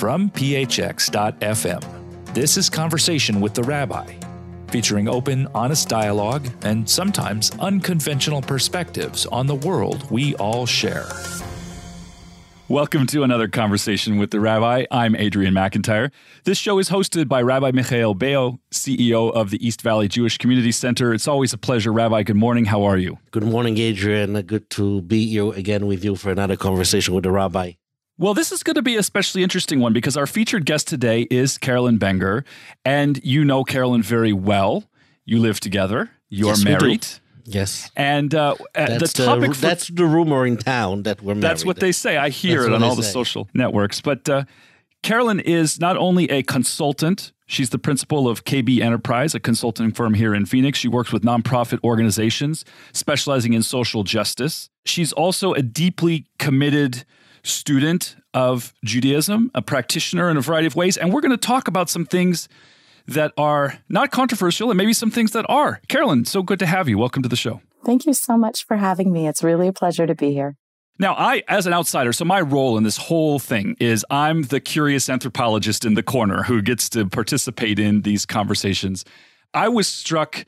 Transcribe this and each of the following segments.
from phx.fm. This is Conversation with the Rabbi, featuring open, honest dialogue and sometimes unconventional perspectives on the world we all share. Welcome to another conversation with the Rabbi. I'm Adrian McIntyre. This show is hosted by Rabbi Michael Beyo, CEO of the East Valley Jewish Community Center. It's always a pleasure, Rabbi. Good morning. How are you? Good morning, Adrian. Good to be here again with you for another conversation with the Rabbi. Well, this is going to be a especially interesting one because our featured guest today is Carolyn Benger, and you know Carolyn very well. You live together. You're Yes, do. married. Yes. And uh, uh, the That's the, topic for that's the rumor in town that we're married. That's what they say. I hear That's it on all the social networks. But uh, Carolyn is not only a consultant, she's the principal of KB Enterprise, a consulting firm here in Phoenix. She works with nonprofit organizations specializing in social justice. She's also a deeply committed student of Judaism, a practitioner in a variety of ways. And we're going to talk about some things that are not controversial and maybe some things that are. Carolyn, so good to have you. Welcome to the show. Thank you so much for having me. It's really a pleasure to be here. Now, I, as an outsider, so my role in this whole thing is I'm the curious anthropologist in the corner who gets to participate in these conversations. I was struck,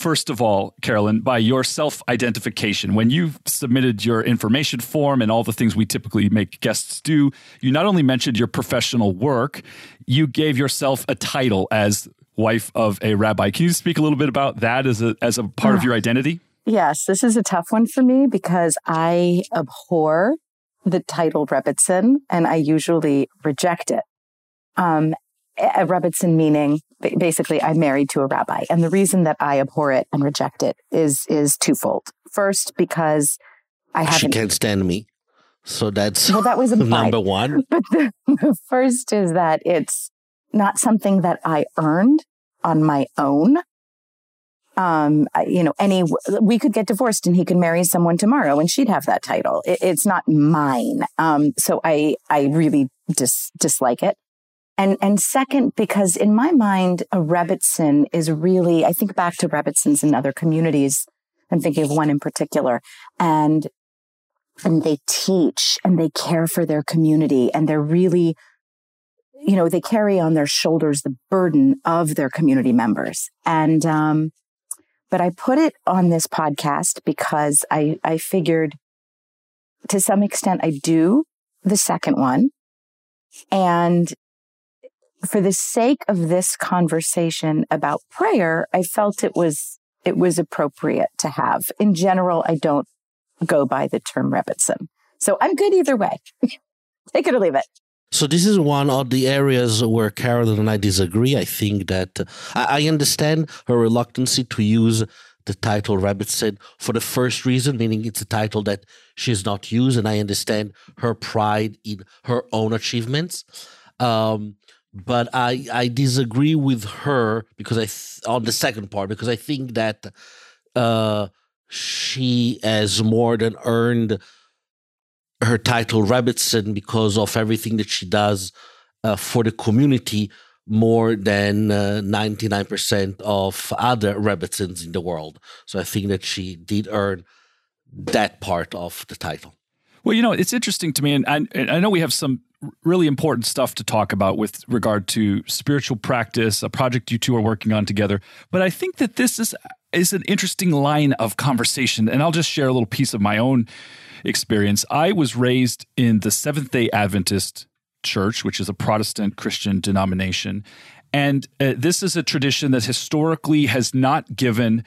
first of all, Carolyn, by your self identification. When you submitted your information form and all the things we typically make guests do, you not only mentioned your professional work, you gave yourself a title as wife of a rabbi. Can you speak a little bit about that as a, as a part of your identity? Yes, this is a tough one for me because I abhor the title Rebbetzin and I usually reject it. Um, a Rebbetzin meaning basically I'm married to a rabbi. And the reason that I abhor it and reject it is, is twofold. First, because I haven't, can't stand me. So that's well, that was implied. number one. But the, the first is that it's not something that I earned on my own. Um, you know, any we could get divorced and he could marry someone tomorrow and she'd have that title. It, it's not mine. Um, so I I really dis, dislike it. And and second, because in my mind, a Rebbetzin is really I think back to Rebbetzins in other communities. I'm thinking of one in particular, and and they teach and they care for their community and they're really you know they carry on their shoulders the burden of their community members. And um but i put it on this podcast because i i figured to some extent i do the second one. And for the sake of this conversation about prayer i felt it was it was appropriate to have in general i don't go by the term Rebbetzin. So I'm good either way. Take it or leave it. So this is one of the areas where Carolyn and I disagree. I think that I I understand her reluctancy to use the title Rebbetzin for the first reason, meaning it's a title that she's not used, and I understand her pride in her own achievements. Um, but I I disagree with her because I th- on the second part because I think that uh, she has more than earned her title Rebbetzin because of everything that she does uh, for the community more than uh, 99% of other Rebbetzins in the world. So I think that she did earn that part of the title. Well, you know, it's interesting to me, and I, and I know we have some really important stuff to talk about with regard to spiritual practice, a project you two are working on together. But I think that this is is an interesting line of conversation, and I'll just share a little piece of my own experience. I was raised in the Seventh Day Adventist Church, which is a Protestant Christian denomination, and uh, this is a tradition that historically has not given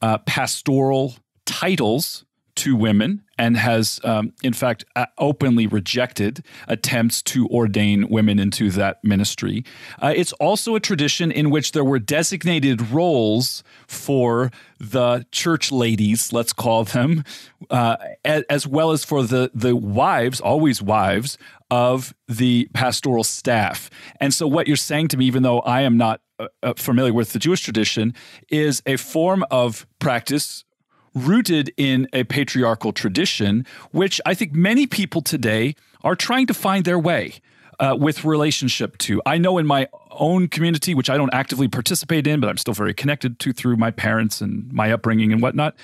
uh, pastoral titles to women and has, um, in fact, uh, openly rejected attempts to ordain women into that ministry. Uh, it's also a tradition in which there were designated roles for the church ladies, let's call them, uh, a- as well as for the the wives, always wives of the pastoral staff. And so, what you're saying to me, even though I am not uh, uh, familiar with the Jewish tradition, is a form of practice rooted in a patriarchal tradition, which I think many people today are trying to find their way uh, with relationship to. I know in my own community, which I don't actively participate in, but I'm still very connected to through my parents and my upbringing and whatnot.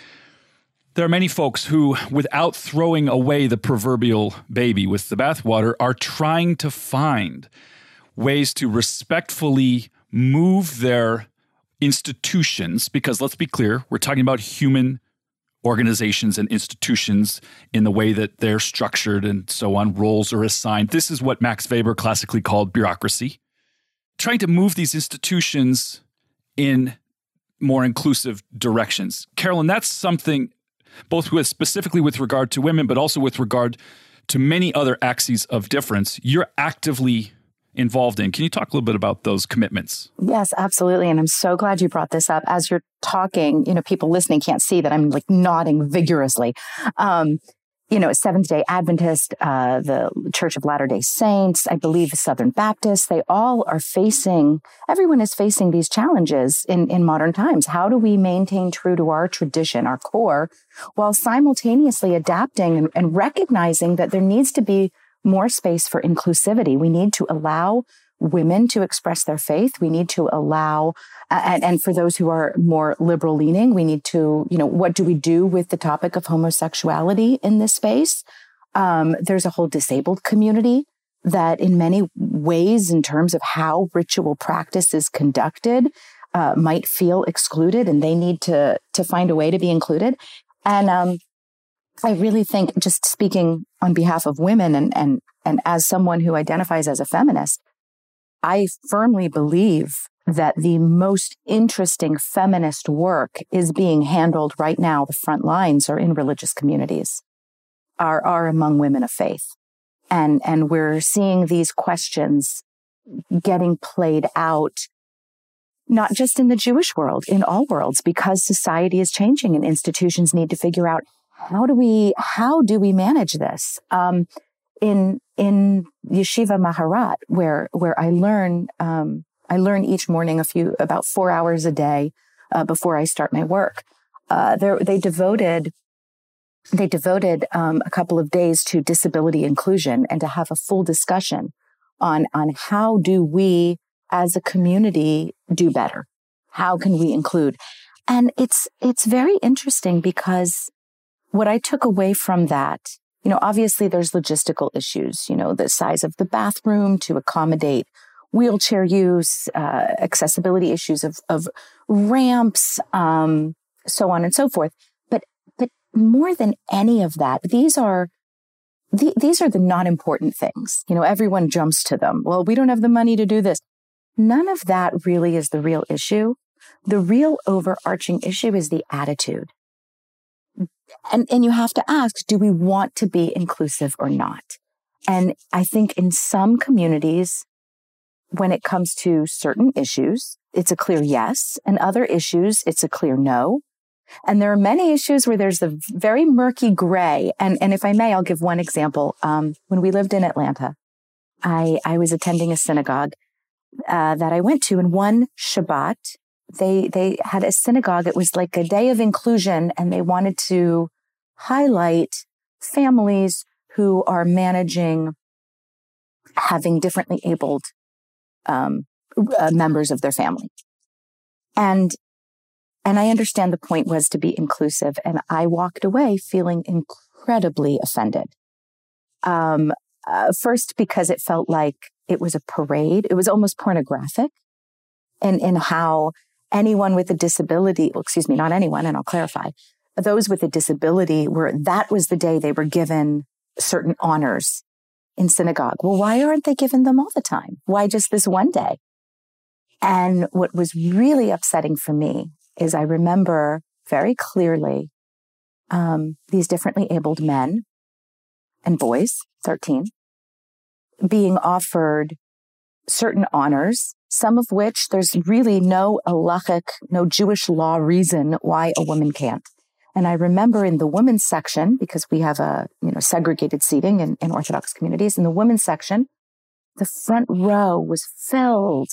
there are many folks who, without throwing away the proverbial baby with the bathwater, are trying to find ways to respectfully move their institutions. Because let's be clear, we're talking about human organizations and institutions in the way that they're structured and so on, roles are assigned. This is what Max Weber classically called bureaucracy. Trying to move these institutions in more inclusive directions. Carolyn, that's something both with specifically with regard to women, but also with regard to many other axes of difference you're actively involved in. Can you talk a little bit about those commitments? Yes, absolutely. And I'm so glad you brought this up. As you're talking, you know, people listening can't see that I'm like nodding vigorously. Um, you know, Seventh day Adventist, uh, the Church of Latter day Saints, I believe the Southern Baptists, they all are facing, everyone is facing these challenges in, in modern times. How do we maintain true to our tradition, our core, while simultaneously adapting and, and recognizing that there needs to be more space for inclusivity? We need to allow women to express their faith. We need to allow, and, and, for those who are more liberal leaning, we need to, you know, what do we do with the topic of homosexuality in this space? Um, there's a whole disabled community that, in many ways, in terms of how ritual practice is conducted, uh, might feel excluded, and they need to to find a way to be included. And um, I really think, just speaking on behalf of women, and and and as someone who identifies as a feminist, I firmly believe that the most interesting feminist work is being handled right now. The front lines are in religious communities, are, are among women of faith. And, and we're seeing these questions getting played out, not just in the Jewish world, in all worlds, because society is changing and institutions need to figure out how do we, how do we manage this? Um, in in Yeshiva Maharat, where where I learn um, I learn each morning a few about four hours a day uh, before I start my work. Uh, they devoted they devoted um, a couple of days to disability inclusion and to have a full discussion on on how do we as a community do better how can we include and it's it's very interesting because what i took away from that you know, obviously there's logistical issues, you know, the size of the bathroom to accommodate wheelchair use, uh, accessibility issues of, of ramps, um, so on and so forth. But, but more than any of that, these are, the, these are the not important things. You know, everyone jumps to them. Well, we don't have the money to do this. None of that really is the real issue. The real overarching issue is the attitude and, and you have to ask, do we want to be inclusive or not? And I think in some communities, when it comes to certain issues, it's a clear yes. And other issues, it's a clear no. And there are many issues where there's a very murky gray. And, and if I may, I'll give one example. Um, when we lived in Atlanta, I, I was attending a synagogue uh, that I went to, and one Shabbat, they they had a synagogue. It was like a day of inclusion, and they wanted to highlight families who are managing having differently abled um, uh, members of their family. And and I understand the point was to be inclusive, and I walked away feeling incredibly offended. Um, uh, first, because it felt like it was a parade; it was almost pornographic, in in how anyone with a disability, well, excuse me, not anyone, and I'll clarify, those with a disability were, that was the day they were given certain honors in synagogue. Well, why aren't they given them all the time? Why just this one day? And what was really upsetting for me is I remember very clearly um, these differently abled men and boys, 13, being offered certain honors some of which there's really no halachic, no Jewish law reason why a woman can't. And I remember in the women's section, because we have a, you know, segregated seating in, in Orthodox communities, in the women's section, the front row was filled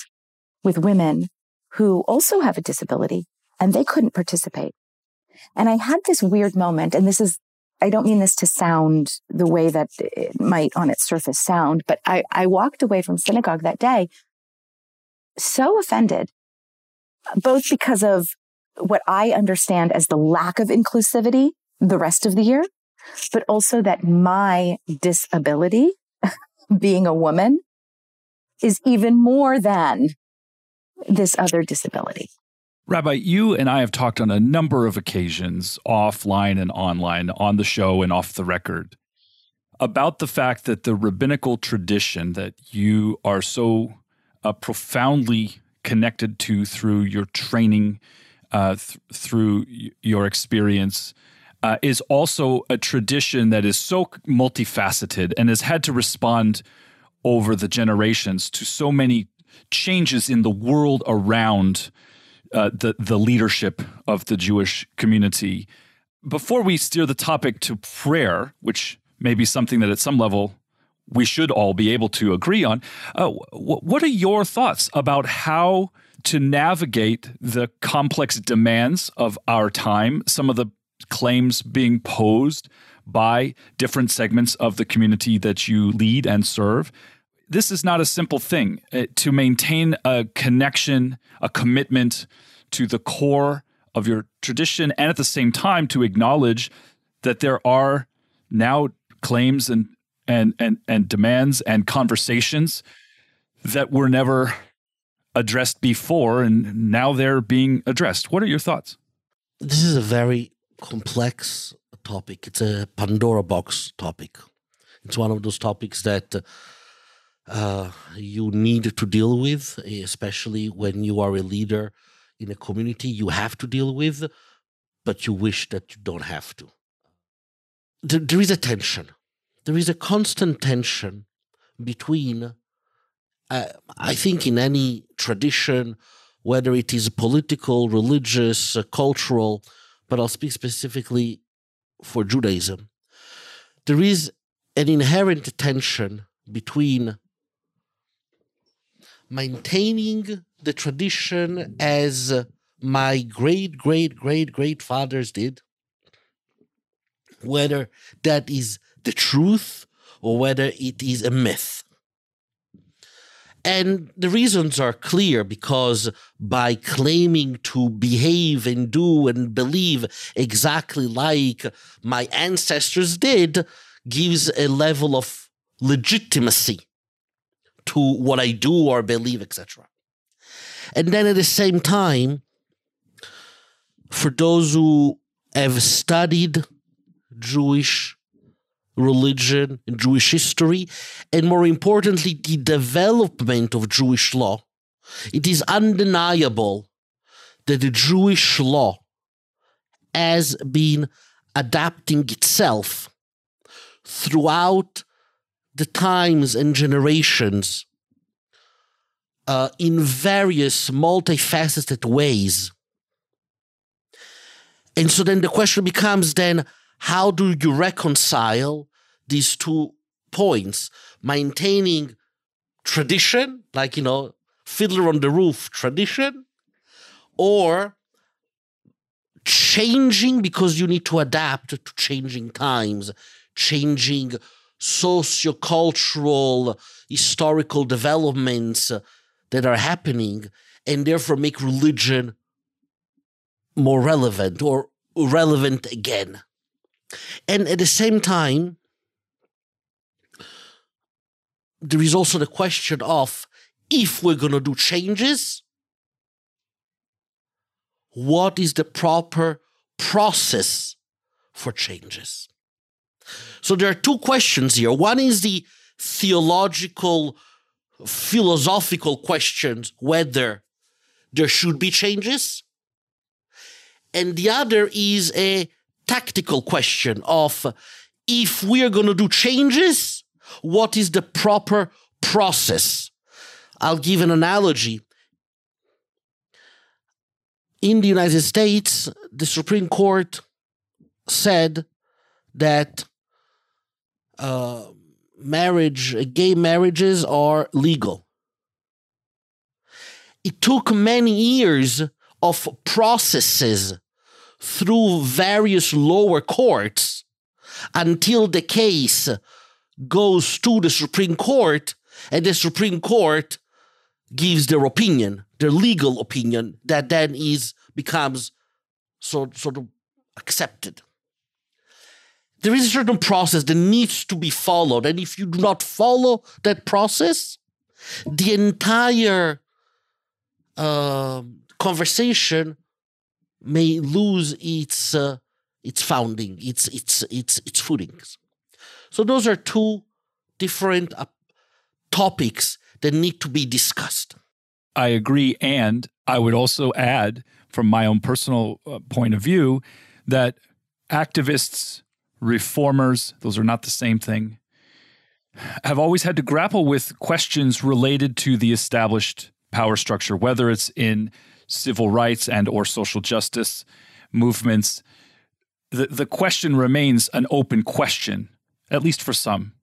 with women who also have a disability and they couldn't participate. And I had this weird moment, and this is, I don't mean this to sound the way that it might on its surface sound, but I, I walked away from synagogue that day so offended, both because of what I understand as the lack of inclusivity the rest of the year, but also that my disability, being a woman, is even more than this other disability. Rabbi, you and I have talked on a number of occasions, offline and online, on the show and off the record, about the fact that the rabbinical tradition that you are so uh, profoundly connected to through your training, uh, th- through y- your experience, uh, is also a tradition that is so multifaceted and has had to respond over the generations to so many changes in the world around uh, the the leadership of the Jewish community. Before we steer the topic to prayer, which may be something that at some level we should all be able to agree on, uh, w- what are your thoughts about how to navigate the complex demands of our time? Some of the claims being posed by different segments of the community that you lead and serve this is not a simple thing uh, to maintain a connection, a commitment to the core of your tradition, and at the same time to acknowledge that there are now claims and and and and demands and conversations that were never addressed before, and now they're being addressed. What are your thoughts? This is a very complex topic. It's a Pandora box topic. It's one of those topics that uh, you need to deal with, especially when you are a leader in a community you have to deal with, but you wish that you don't have to. There, there is a tension. There is a constant tension between, uh, I think, in any tradition, whether it is political, religious, uh, cultural, but I'll speak specifically for Judaism. There is an inherent tension between maintaining the tradition as my great great great great fathers did, whether that is the truth or whether it is a myth. And the reasons are clear because by claiming to behave and do and believe exactly like my ancestors did gives a level of legitimacy to what I do or believe, etc. And then at the same time, for those who have studied Jewish religion and Jewish history, and more importantly, the development of Jewish law, it is undeniable that the Jewish law has been adapting itself throughout the times and generations uh, in various multifaceted ways. And so then the question becomes then how do you reconcile these two points? Maintaining tradition, like, you know, Fiddler on the Roof tradition, or changing because you need to adapt to changing times, changing sociocultural, historical developments that are happening, and therefore make religion more relevant or relevant again. And at the same time, there is also the question of if we're going to do changes, what is the proper process for changes? So there are two questions here. One is the theological, philosophical questions whether there should be changes. And the other is a tactical question of if we are going to do changes, what is the proper process? I'll give an analogy. In the United States, the Supreme Court said that uh, marriage, gay marriages are legal. It took many years of processes through various lower courts until the case goes to the Supreme Court and the Supreme Court gives their opinion, their legal opinion that then is becomes sort sort of accepted. there is a certain process that needs to be followed. And if you do not follow that process, the entire uh, conversation may lose its uh, its founding, its its its its footings. So those are two different uh, topics that need to be discussed. I agree, and I would also add, from my own personal uh, point of view, that activists, reformers, those are not the same thing, have always had to grapple with questions related to the established power structure, whether it's in civil rights and or social justice movements. The, the question remains an open question, at least for some.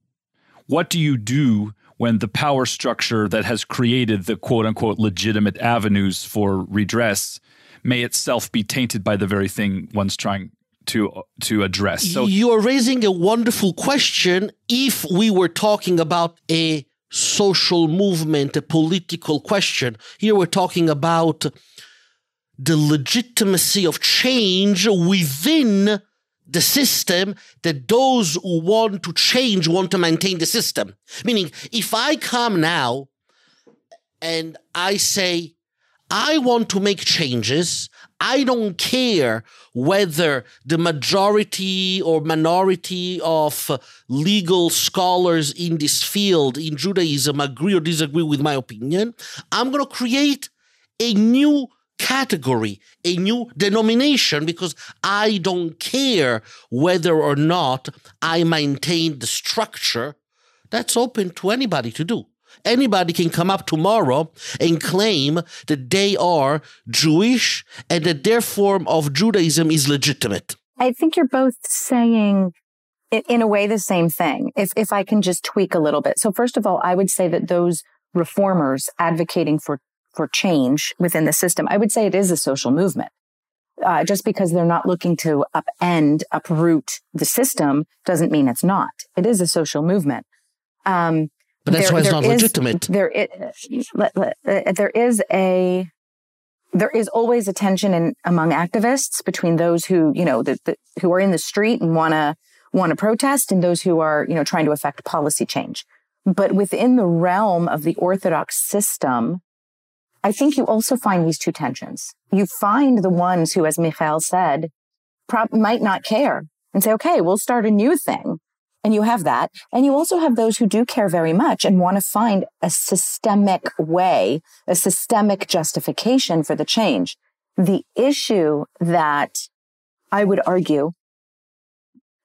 What do you do when the power structure that has created the quote unquote legitimate avenues for redress may itself be tainted by the very thing one's trying to to address. So you are raising a wonderful question if we were talking about a social movement, a political question. Here we're talking about the legitimacy of change within the system that those who want to change want to maintain the system. Meaning, if I come now and I say, I want to make changes, I don't care whether the majority or minority of legal scholars in this field in Judaism agree or disagree with my opinion. I'm going to create a new category, a new denomination, because I don't care whether or not I maintain the structure. That's open to anybody to do. Anybody can come up tomorrow and claim that they are Jewish and that their form of Judaism is legitimate. I think you're both saying in a way the same thing. If if I can just tweak a little bit. So first of all, I would say that those reformers advocating for for change within the system, I would say it is a social movement. Uh, just because they're not looking to upend, uproot the system doesn't mean it's not. It is a social movement. Um, but that's there, why it's not is, legitimate. There, it, uh, there is a, there is always a tension in among activists between those who, you know, the, the, who are in the street and want to want to protest and those who are, you know, trying to affect policy change. But within the realm of the orthodox system, I think you also find these two tensions. You find the ones who, as Michael said, might not care and say, okay, we'll start a new thing. And you have that. And you also have those who do care very much and want to find a systemic way, a systemic justification for the change. The issue that I would argue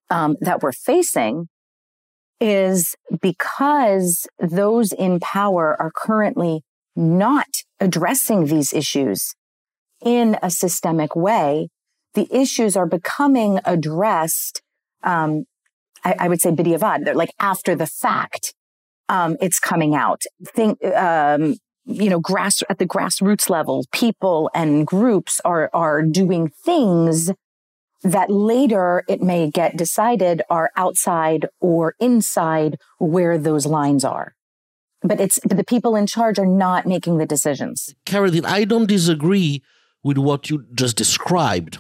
um, that we're facing is because those in power are currently not addressing these issues in a systemic way, the issues are becoming addressed. Um, I, I, would say b'diavad. They're like after the fact. Um, it's coming out. Think, um, you know, grass at the grassroots level, people and groups are are doing things that later it may get decided are outside or inside where those lines are but it's but the people in charge are not making the decisions. Carolyn, I don't disagree with what you just described.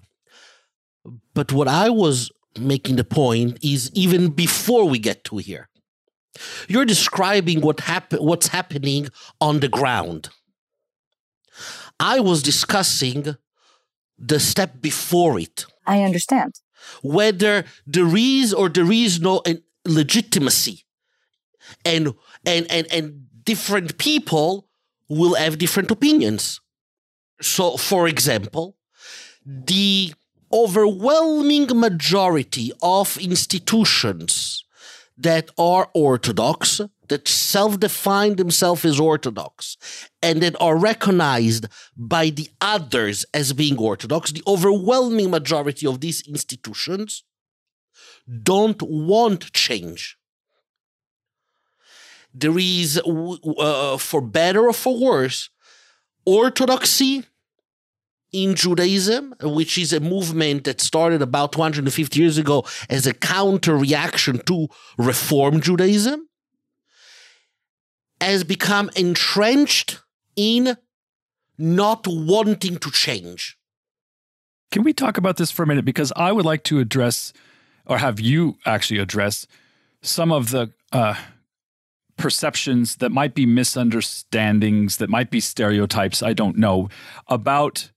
But what I was making the point is even before we get to here. You're describing what happen, what's happening on the ground. I was discussing the step before it. I understand. Whether there is or there is no uh, legitimacy and and and and different people will have different opinions. So, for example, the overwhelming majority of institutions that are orthodox, that self define themselves as orthodox, and that are recognized by the others as being orthodox, the overwhelming majority of these institutions don't want change. There is, uh, for better or for worse, orthodoxy in Judaism, which is a movement that started about 250 years ago as a counter reaction to Reform Judaism, has become entrenched in not wanting to change. Can we talk about this for a minute? Because I would like to address or have you actually address some of the uh, perceptions that might be misunderstandings, that might be stereotypes, I don't know, about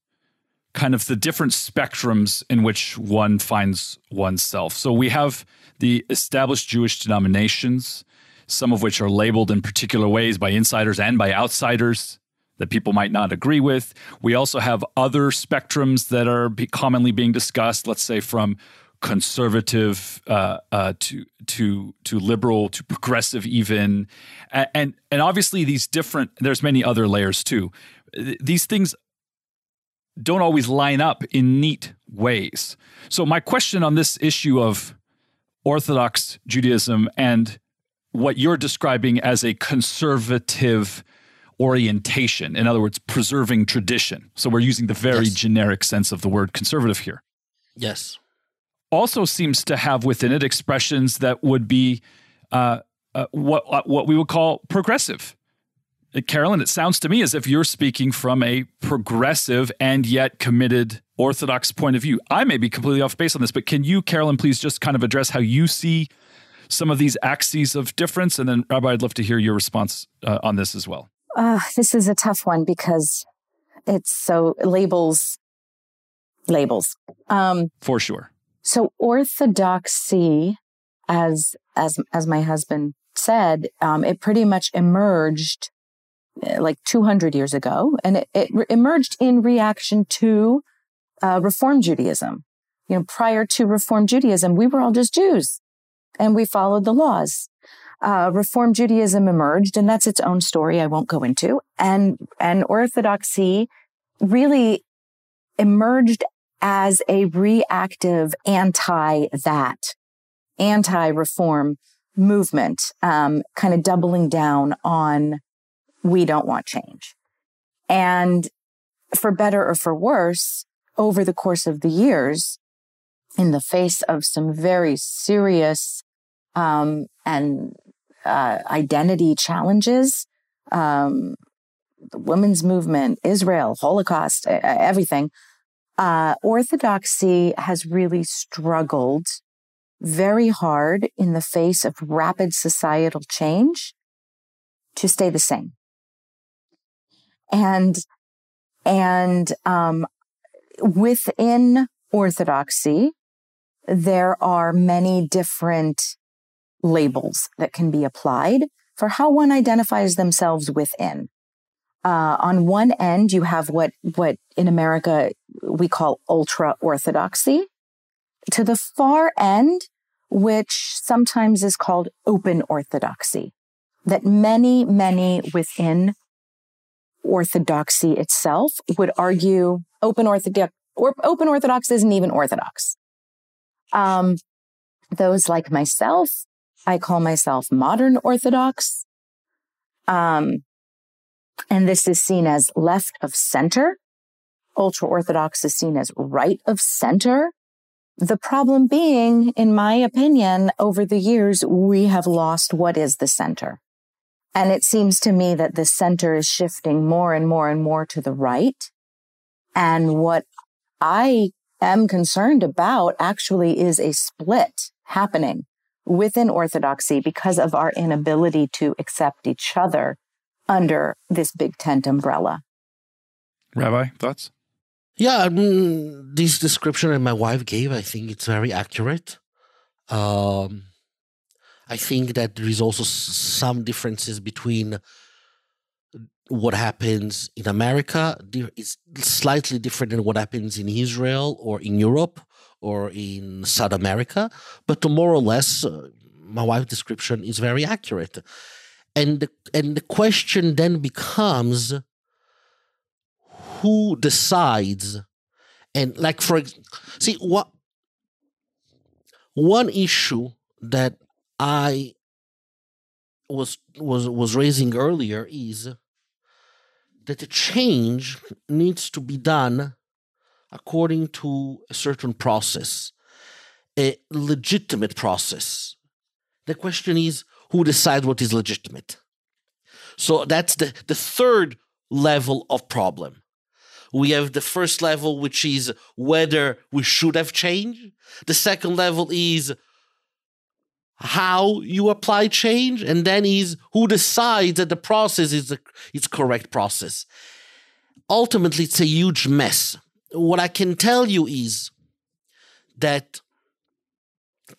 kind of the different spectrums in which one finds oneself. So we have the established Jewish denominations, some of which are labeled in particular ways by insiders and by outsiders that people might not agree with. We also have other spectrums that are be commonly being discussed, let's say from conservative uh, uh, to to to liberal to progressive even and and obviously these different there's many other layers too these things don't always line up in neat ways so my question on this issue of orthodox judaism and what you're describing as a conservative orientation in other words preserving tradition so we're using the very yes. generic sense of the word conservative here yes also seems to have within it expressions that would be uh, uh, what what we would call progressive. Carolyn, it sounds to me as if you're speaking from a progressive and yet committed Orthodox point of view. I may be completely off base on this, but can you, Carolyn, please just kind of address how you see some of these axes of difference? And then, Rabbi, I'd love to hear your response uh, on this as well. Uh, this is a tough one because it's so labels, labels. Um, For sure. So orthodoxy, as as as my husband said, um, it pretty much emerged like 200 years ago, and it, it re- emerged in reaction to uh, Reform Judaism. You know, prior to Reform Judaism, we were all just Jews, and we followed the laws. Uh, Reform Judaism emerged, and that's its own story. I won't go into. And and Orthodoxy really emerged as a reactive anti that, anti reform movement, um, kind of doubling down on we don't want change. And for better or for worse, over the course of the years, in the face of some very serious um, and uh, identity challenges, um, the women's movement, Israel, Holocaust, everything, uh, orthodoxy has really struggled very hard in the face of rapid societal change to stay the same. And, and, um, within orthodoxy, there are many different labels that can be applied for how one identifies themselves within. Uh, on one end, you have what, what in America we call ultra orthodoxy to the far end, which sometimes is called open orthodoxy that many, many within orthodoxy itself would argue open orthodox or open orthodox isn't even orthodox. Um, those like myself, I call myself modern orthodox. Um, and this is seen as left of center. Ultra Orthodox is seen as right of center. The problem being, in my opinion, over the years, we have lost what is the center. And it seems to me that the center is shifting more and more and more to the right. And what I am concerned about actually is a split happening within Orthodoxy because of our inability to accept each other under this big tent umbrella. Rabbi, thoughts? Yeah, I mean, this description that my wife gave, I think it's very accurate. Um, I think that there is also some differences between what happens in America is slightly different than what happens in Israel or in Europe or in South America, but more or less, uh, my wife's description is very accurate. And the, and the question then becomes who decides? And like for see what one issue that i was was was raising earlier is that the change needs to be done according to a certain process a legitimate process the question is who decides what is legitimate. So that's the, the third level of problem. we have the first level, which is whether we should have changed. The second level is how you apply change, and then is who decides that the process is the is correct process. Ultimately, it's a huge mess. What I can tell you is that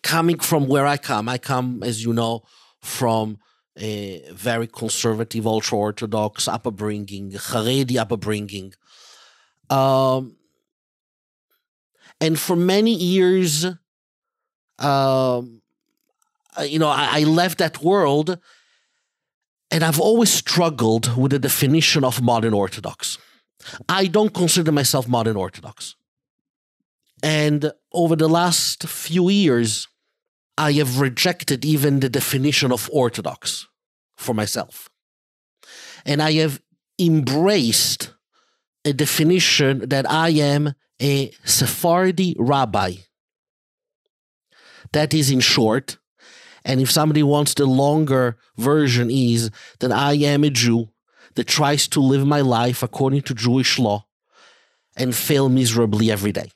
coming from where I come, I come, as you know, from a very conservative, ultra orthodox upbringing, Haredi upbringing. Um, and for many years, um, Uh, you know, I, I left that world and I've always struggled with the definition of modern Orthodox. I don't consider myself modern Orthodox. And over the last few years, I have rejected even the definition of Orthodox for myself. And I have embraced a definition that I am a Sephardi rabbi. That is, in short, and if somebody wants the longer version, is that I am a Jew that tries to live my life according to Jewish law and fail miserably every day.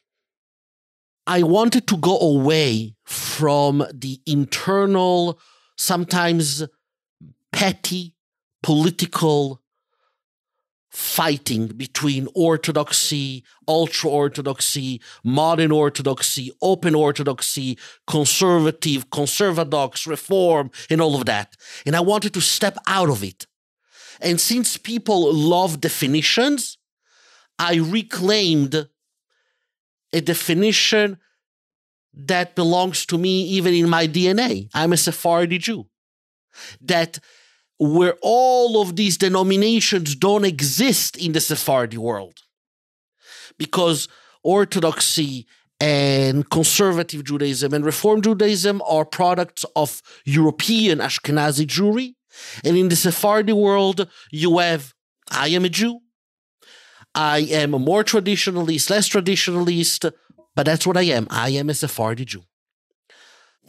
I wanted to go away from the internal, sometimes petty political fighting between orthodoxy, ultra orthodoxy, modern orthodoxy, open orthodoxy, conservative, conservadox, reform, and all of that. And I wanted to step out of it. And since people love definitions, I reclaimed a definition that belongs to me even in my DNA. I'm a Sephardi Jew. That where all of these denominations don't exist in the Sephardi world. Because Orthodoxy and conservative Judaism and Reform Judaism are products of European Ashkenazi Jewry. And in the Sephardi world, you have I am a Jew, I am a more traditionalist, less traditionalist, but that's what I am. I am a Sephardi Jew.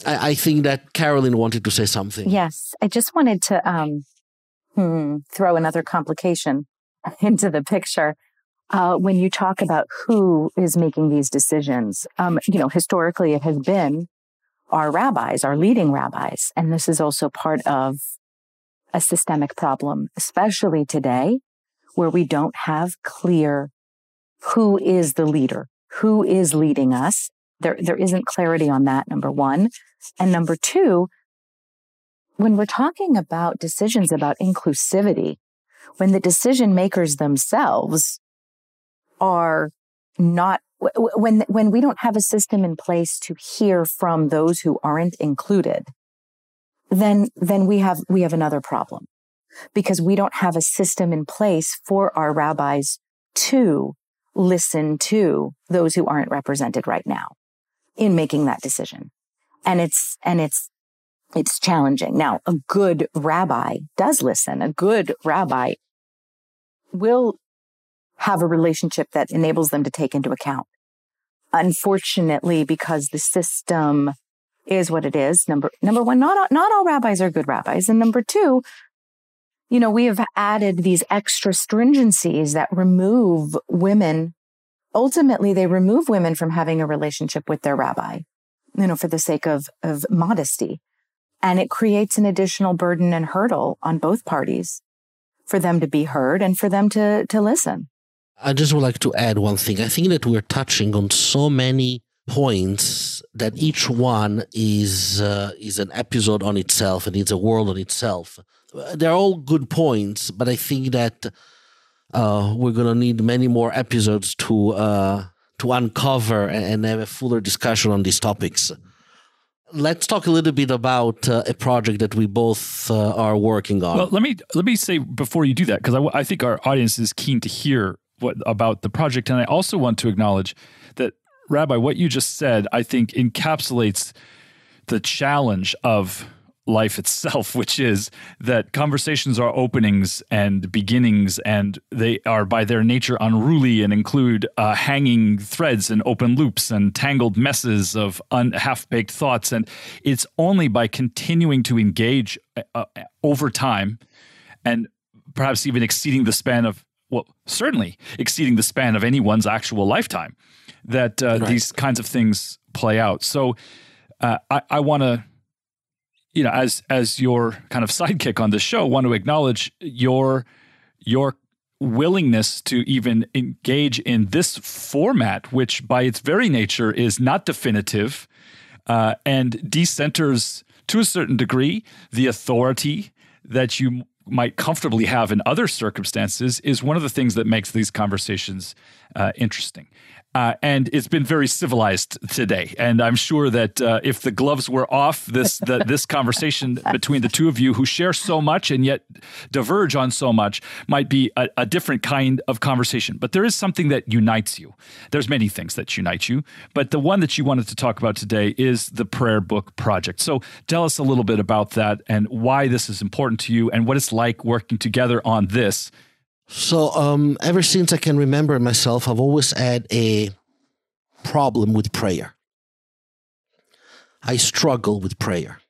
I, I think that Carolyn wanted to say something. Yes, I just wanted to um, hmm, throw another complication into the picture. Uh, when you talk about who is making these decisions, um, you know, historically it has been our rabbis, our leading rabbis, and this is also part of a systemic problem, especially today where we don't have clear who is the leader, who is leading us. There, there isn't clarity on that, number one. And number two, when we're talking about decisions about inclusivity, when the decision makers themselves are not when when we don't have a system in place to hear from those who aren't included then then we have we have another problem because we don't have a system in place for our rabbis to listen to those who aren't represented right now in making that decision. And it's, and it's, it's challenging. Now, a good rabbi does listen. A good rabbi will have a relationship that enables them to take into account. Unfortunately, because the system is what it is. Number, number one, not, not all rabbis are good rabbis. And number two, you know, we have added these extra stringencies that remove women. Ultimately, they remove women from having a relationship with their rabbi, you know, for the sake of, of modesty. And it creates an additional burden and hurdle on both parties for them to be heard and for them to, to listen. I just would like to add one thing. I think that we're touching on so many points that each one is uh, is an episode on itself and it's a world on itself they're all good points, but I think that uh, we're gonna need many more episodes to uh, to uncover and have a fuller discussion on these topics. Let's talk a little bit about uh, a project that we both uh, are working on. Well, let me let me say before you do that because I, I think our audience is keen to hear what about the project, and I also want to acknowledge that Rabbi, what you just said, I think encapsulates the challenge of life itself, which is that conversations are openings and beginnings, and they are by their nature unruly and include uh, hanging threads and open loops and tangled messes of un- half baked thoughts. And it's only by continuing to engage uh, uh, over time and perhaps even exceeding the span of well, certainly exceeding the span of anyone's actual lifetime, that uh, right. these kinds of things play out. So uh, I, I want to, you know, as as your kind of sidekick on the show, want to acknowledge your your willingness to even engage in this format, which by its very nature is not definitive uh, and decenters to a certain degree the authority that you might comfortably have in other circumstances, is one of the things that makes these conversations uh, interesting. Uh, and it's been very civilized today. And I'm sure that uh, if the gloves were off, this the, this conversation between the two of you, who share so much and yet diverge on so much, might be a, a, different kind of conversation. But there is something that unites you. There's many things that unite you, but the one that you wanted to talk about today is the Prayer Book Project. So tell us a little bit about that and why this is important to you and what it's like working together on this so, um, ever since I can remember myself, I've always had a problem with prayer. I struggle with prayer.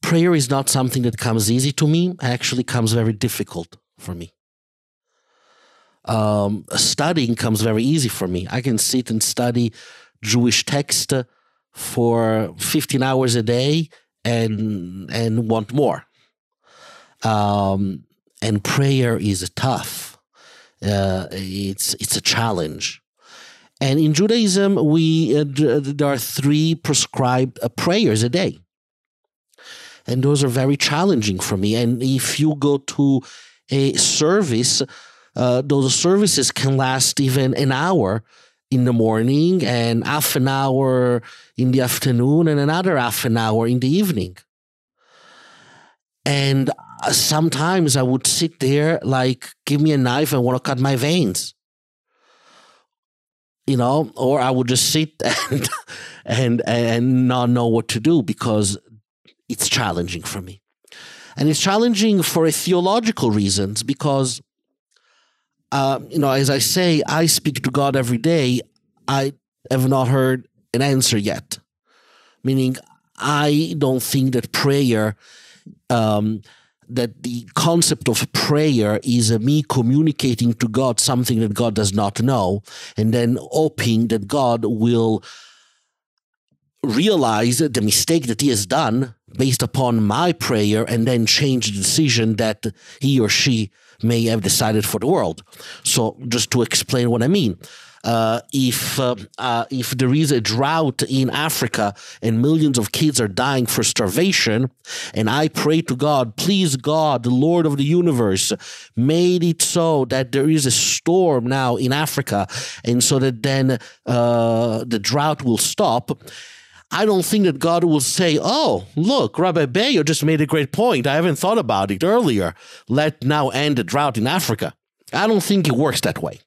Prayer is not something that comes easy to me, actually comes very difficult for me. Um, studying comes very easy for me. I can sit and study Jewish text for 15 hours a day and and want more. Um, and prayer is tough. Uh, it's it's a challenge. And in Judaism, we uh, there are three prescribed uh, prayers a day, and those are very challenging for me. And if you go to a service, uh, those services can last even an hour in the morning, and half an hour in the afternoon, and another half an hour in the evening. And sometimes I would sit there like, give me a knife, I want to cut my veins. You know, or I would just sit and and and not know what to do because it's challenging for me. And it's challenging for theological reasons because uh, you know, as I say, I speak to God every day. I have not heard an answer yet. Meaning, I don't think that prayer um, that the concept of prayer is me communicating to God something that God does not know, and then hoping that God will realize the mistake that he has done based upon my prayer and then change the decision that he or she may have decided for the world. So, just to explain what I mean if uh, uh, if there is a drought in Africa and millions of kids are dying for starvation, and I pray to God, please God, the Lord of the universe, made it so that there is a storm now in Africa, and so that then uh, the drought will stop. I don't think that God will say, Oh, look, Rabbi Beyo just made a great point. I haven't thought about it earlier. Let now end the drought in Africa. I don't think it works that way.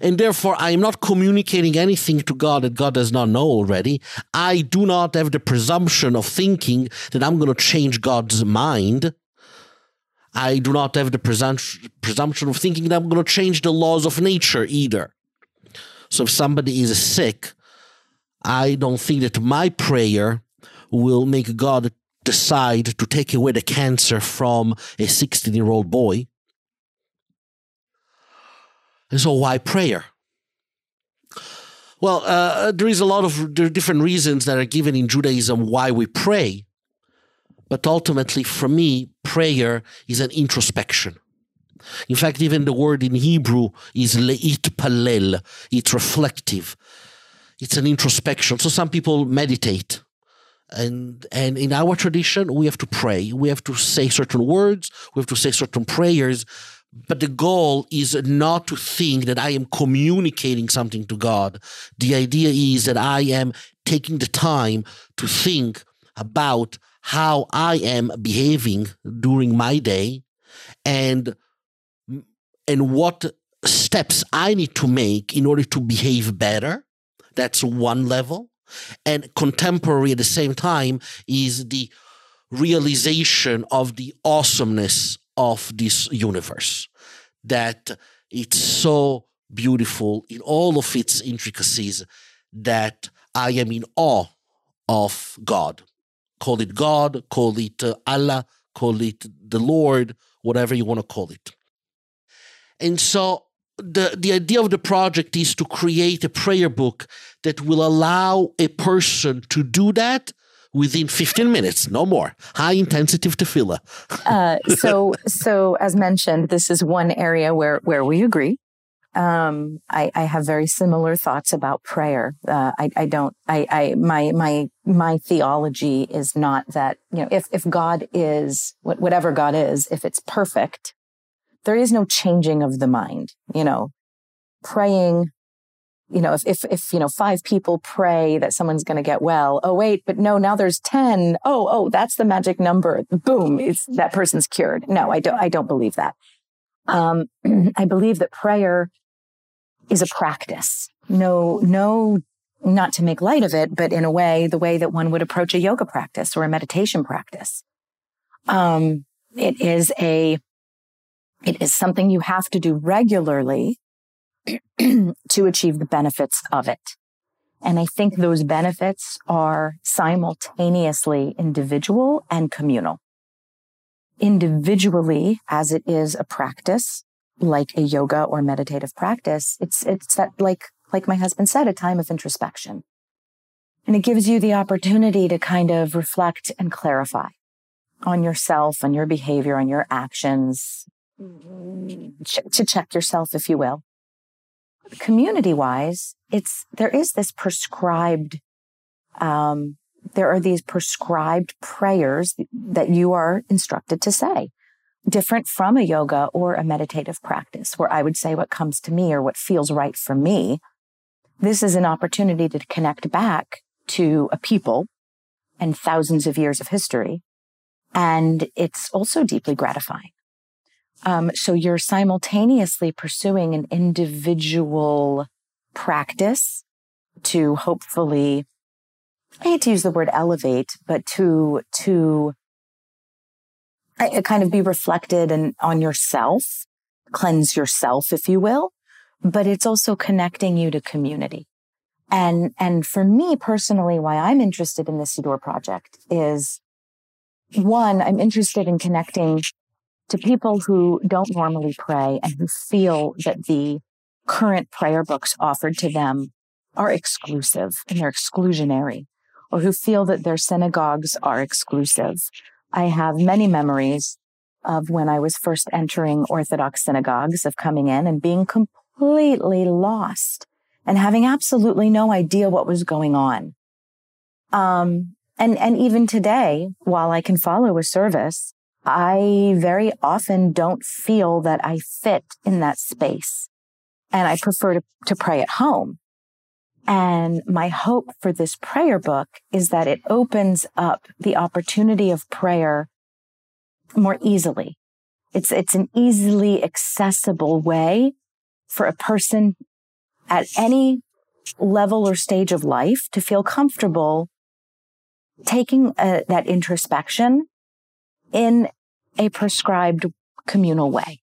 And therefore, I am not communicating anything to God that God does not know already. I do not have the presumption of thinking that I'm going to change God's mind. I do not have the presumption of thinking that I'm going to change the laws of nature either. So if somebody is sick, I don't think that my prayer will make God decide to take away the cancer from a 16 year old boy. And so, why prayer? Well, uh, there is a lot of different reasons that are given in Judaism why we pray. But ultimately, for me, prayer is an introspection. In fact, even the word in Hebrew is lehitpalel. It's reflective. It's an introspection. So some people meditate. And, and in our tradition, we have to pray. We have to say certain words. We have to say certain prayers but the goal is not to think that I am communicating something to God. The idea is that I am taking the time to think about how I am behaving during my day and and what steps I need to make in order to behave better. That's one level. And contemporary at the same time is the realization of the awesomeness of this universe that it's so beautiful in all of its intricacies that I am in awe of God. Call it God, call it uh, Allah, call it the Lord, whatever you want to call it. And so the, the idea of the project is to create a prayer book that will allow a person to do that within 15 minutes, no more. High intensity tefillah. uh, so, so as mentioned, this is one area where where we agree. Um, I, I, have very similar thoughts about prayer. Uh, I, I, don't. I, I my my my theology is not that you know if if God is whatever God is, if it's perfect, there is no changing of the mind. You know, praying you know, if, if, if, you know, five people pray that someone's going to get well. Oh, wait, but no, now there's 10. Oh, oh, that's the magic number. Boom. It's that person's cured. No, I don't, I don't believe that. Um, I believe that prayer is a practice. No, no, not to make light of it, but in a way, the way that one would approach a yoga practice or a meditation practice. Um, it is a, it is something you have to do regularly to achieve the benefits of it. And I think those benefits are simultaneously individual and communal. Individually, as it is a practice, like a yoga or meditative practice, it's, it's that like, like my husband said, a time of introspection. And it gives you the opportunity to kind of reflect and clarify on yourself, on your behavior, on your actions, mm-hmm. to check yourself, if you will community wise, it's, there is this prescribed, um, there are these prescribed prayers that you are instructed to say, different from a yoga or a meditative practice where I would say what comes to me or what feels right for me. This is an opportunity to connect back to a people and thousands of years of history. And it's also deeply gratifying. Um, so you're simultaneously pursuing an individual practice to hopefully, I hate to use the word elevate, but to, to kind of be reflected and on yourself, cleanse yourself, if you will. But it's also connecting you to community. And, and for me personally, why I'm interested in the Siddur project is one, I'm interested in connecting to people who don't normally pray and who feel that the current prayer books offered to them are exclusive and they're exclusionary or who feel that their synagogues are exclusive. I have many memories of when I was first entering Orthodox synagogues of coming in and being completely lost and having absolutely no idea what was going on. Um, and, and even today, while I can follow a service, I very often don't feel that I fit in that space. And I prefer to, to pray at home. And my hope for this prayer book is that it opens up the opportunity of prayer more easily. It's, it's an easily accessible way for a person at any level or stage of life to feel comfortable taking a, uh, that introspection in a prescribed communal way.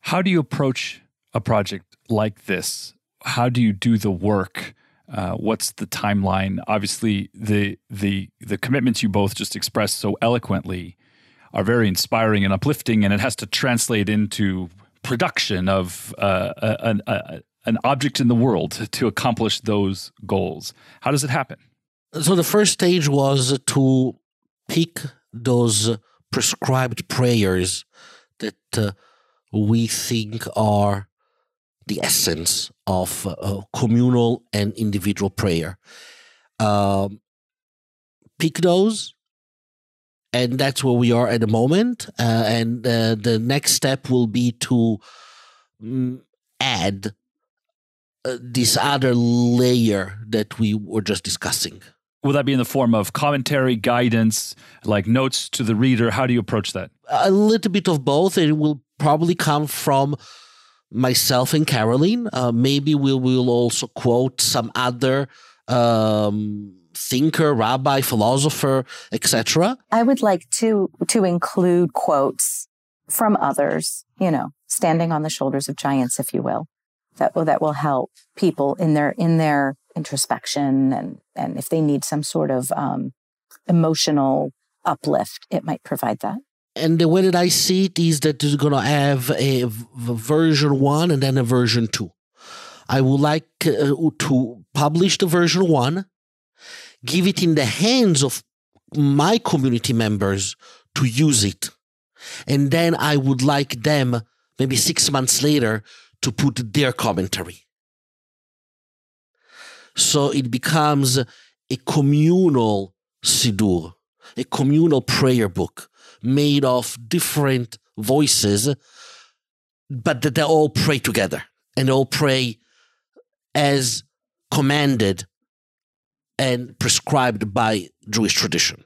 How do you approach a project like this? How do you do the work? Uh, what's the timeline? Obviously, the the the commitments you both just expressed so eloquently are very inspiring and uplifting, and it has to translate into production of uh, an, an object in the world to accomplish those goals. How does it happen? So the first stage was to pick those prescribed prayers that uh, we think are the essence of uh, communal and individual prayer. Um, pick those, and that's where we are at the moment. Uh, and uh, the next step will be to mm, add uh, this other layer that we were just discussing. Will that be in the form of commentary, guidance, like notes to the reader? How do you approach that? A little bit of both. It will probably come from myself and Carolyn. Uh, maybe we will also quote some other um, thinker, rabbi, philosopher, etc. I would like to to include quotes from others. You know, standing on the shoulders of giants, if you will, that will that will help people in their in their introspection and, and if they need some sort of um, emotional uplift, it might provide that. and the way that I see it is that you're going to have a version one and then a version two. I would like uh, to publish the version one, give it in the hands of my community members to use it. And then I would like them, maybe six months later, to put their commentary. So it becomes a communal Siddur, a communal prayer book made of different voices, but that they all pray together and all pray as commanded and prescribed by Jewish tradition.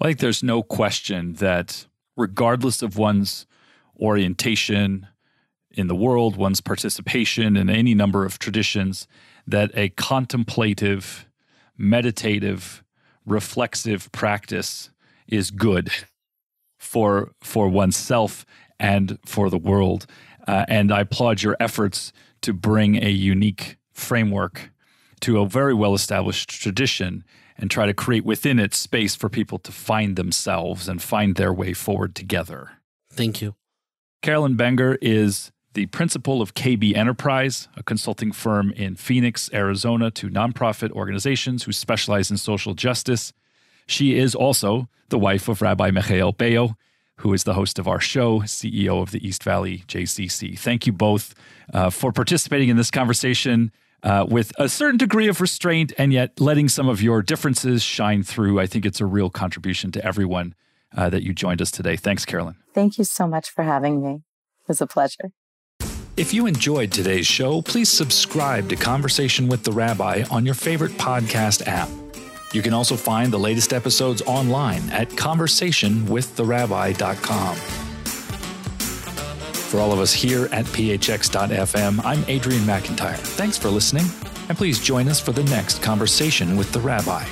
I think there's no question that regardless of one's orientation in the world, one's participation in any number of traditions, that a contemplative, meditative, reflexive practice is good for for oneself and for the world. Uh, and I applaud your efforts to bring a unique framework to a very well established tradition and try to create within it space for people to find themselves and find their way forward together. Thank you. Carolyn Benger is the principal of KB Enterprise, a consulting firm in Phoenix, Arizona, to nonprofit organizations who specialize in social justice. She is also the wife of Rabbi Michael Beyo, who is the host of our show, CEO of the East Valley JCC. Thank you both uh, for participating in this conversation uh, with a certain degree of restraint and yet letting some of your differences shine through. I think it's a real contribution to everyone uh, that you joined us today. Thanks, Carolyn. Thank you so much for having me. It was a pleasure. If you enjoyed today's show, please subscribe to Conversation with the Rabbi on your favorite podcast app. You can also find the latest episodes online at conversationwiththerabbi.com. For all of us here at phx.fm, I'm Adrian McIntyre. Thanks for listening, and please join us for the next Conversation with the Rabbi.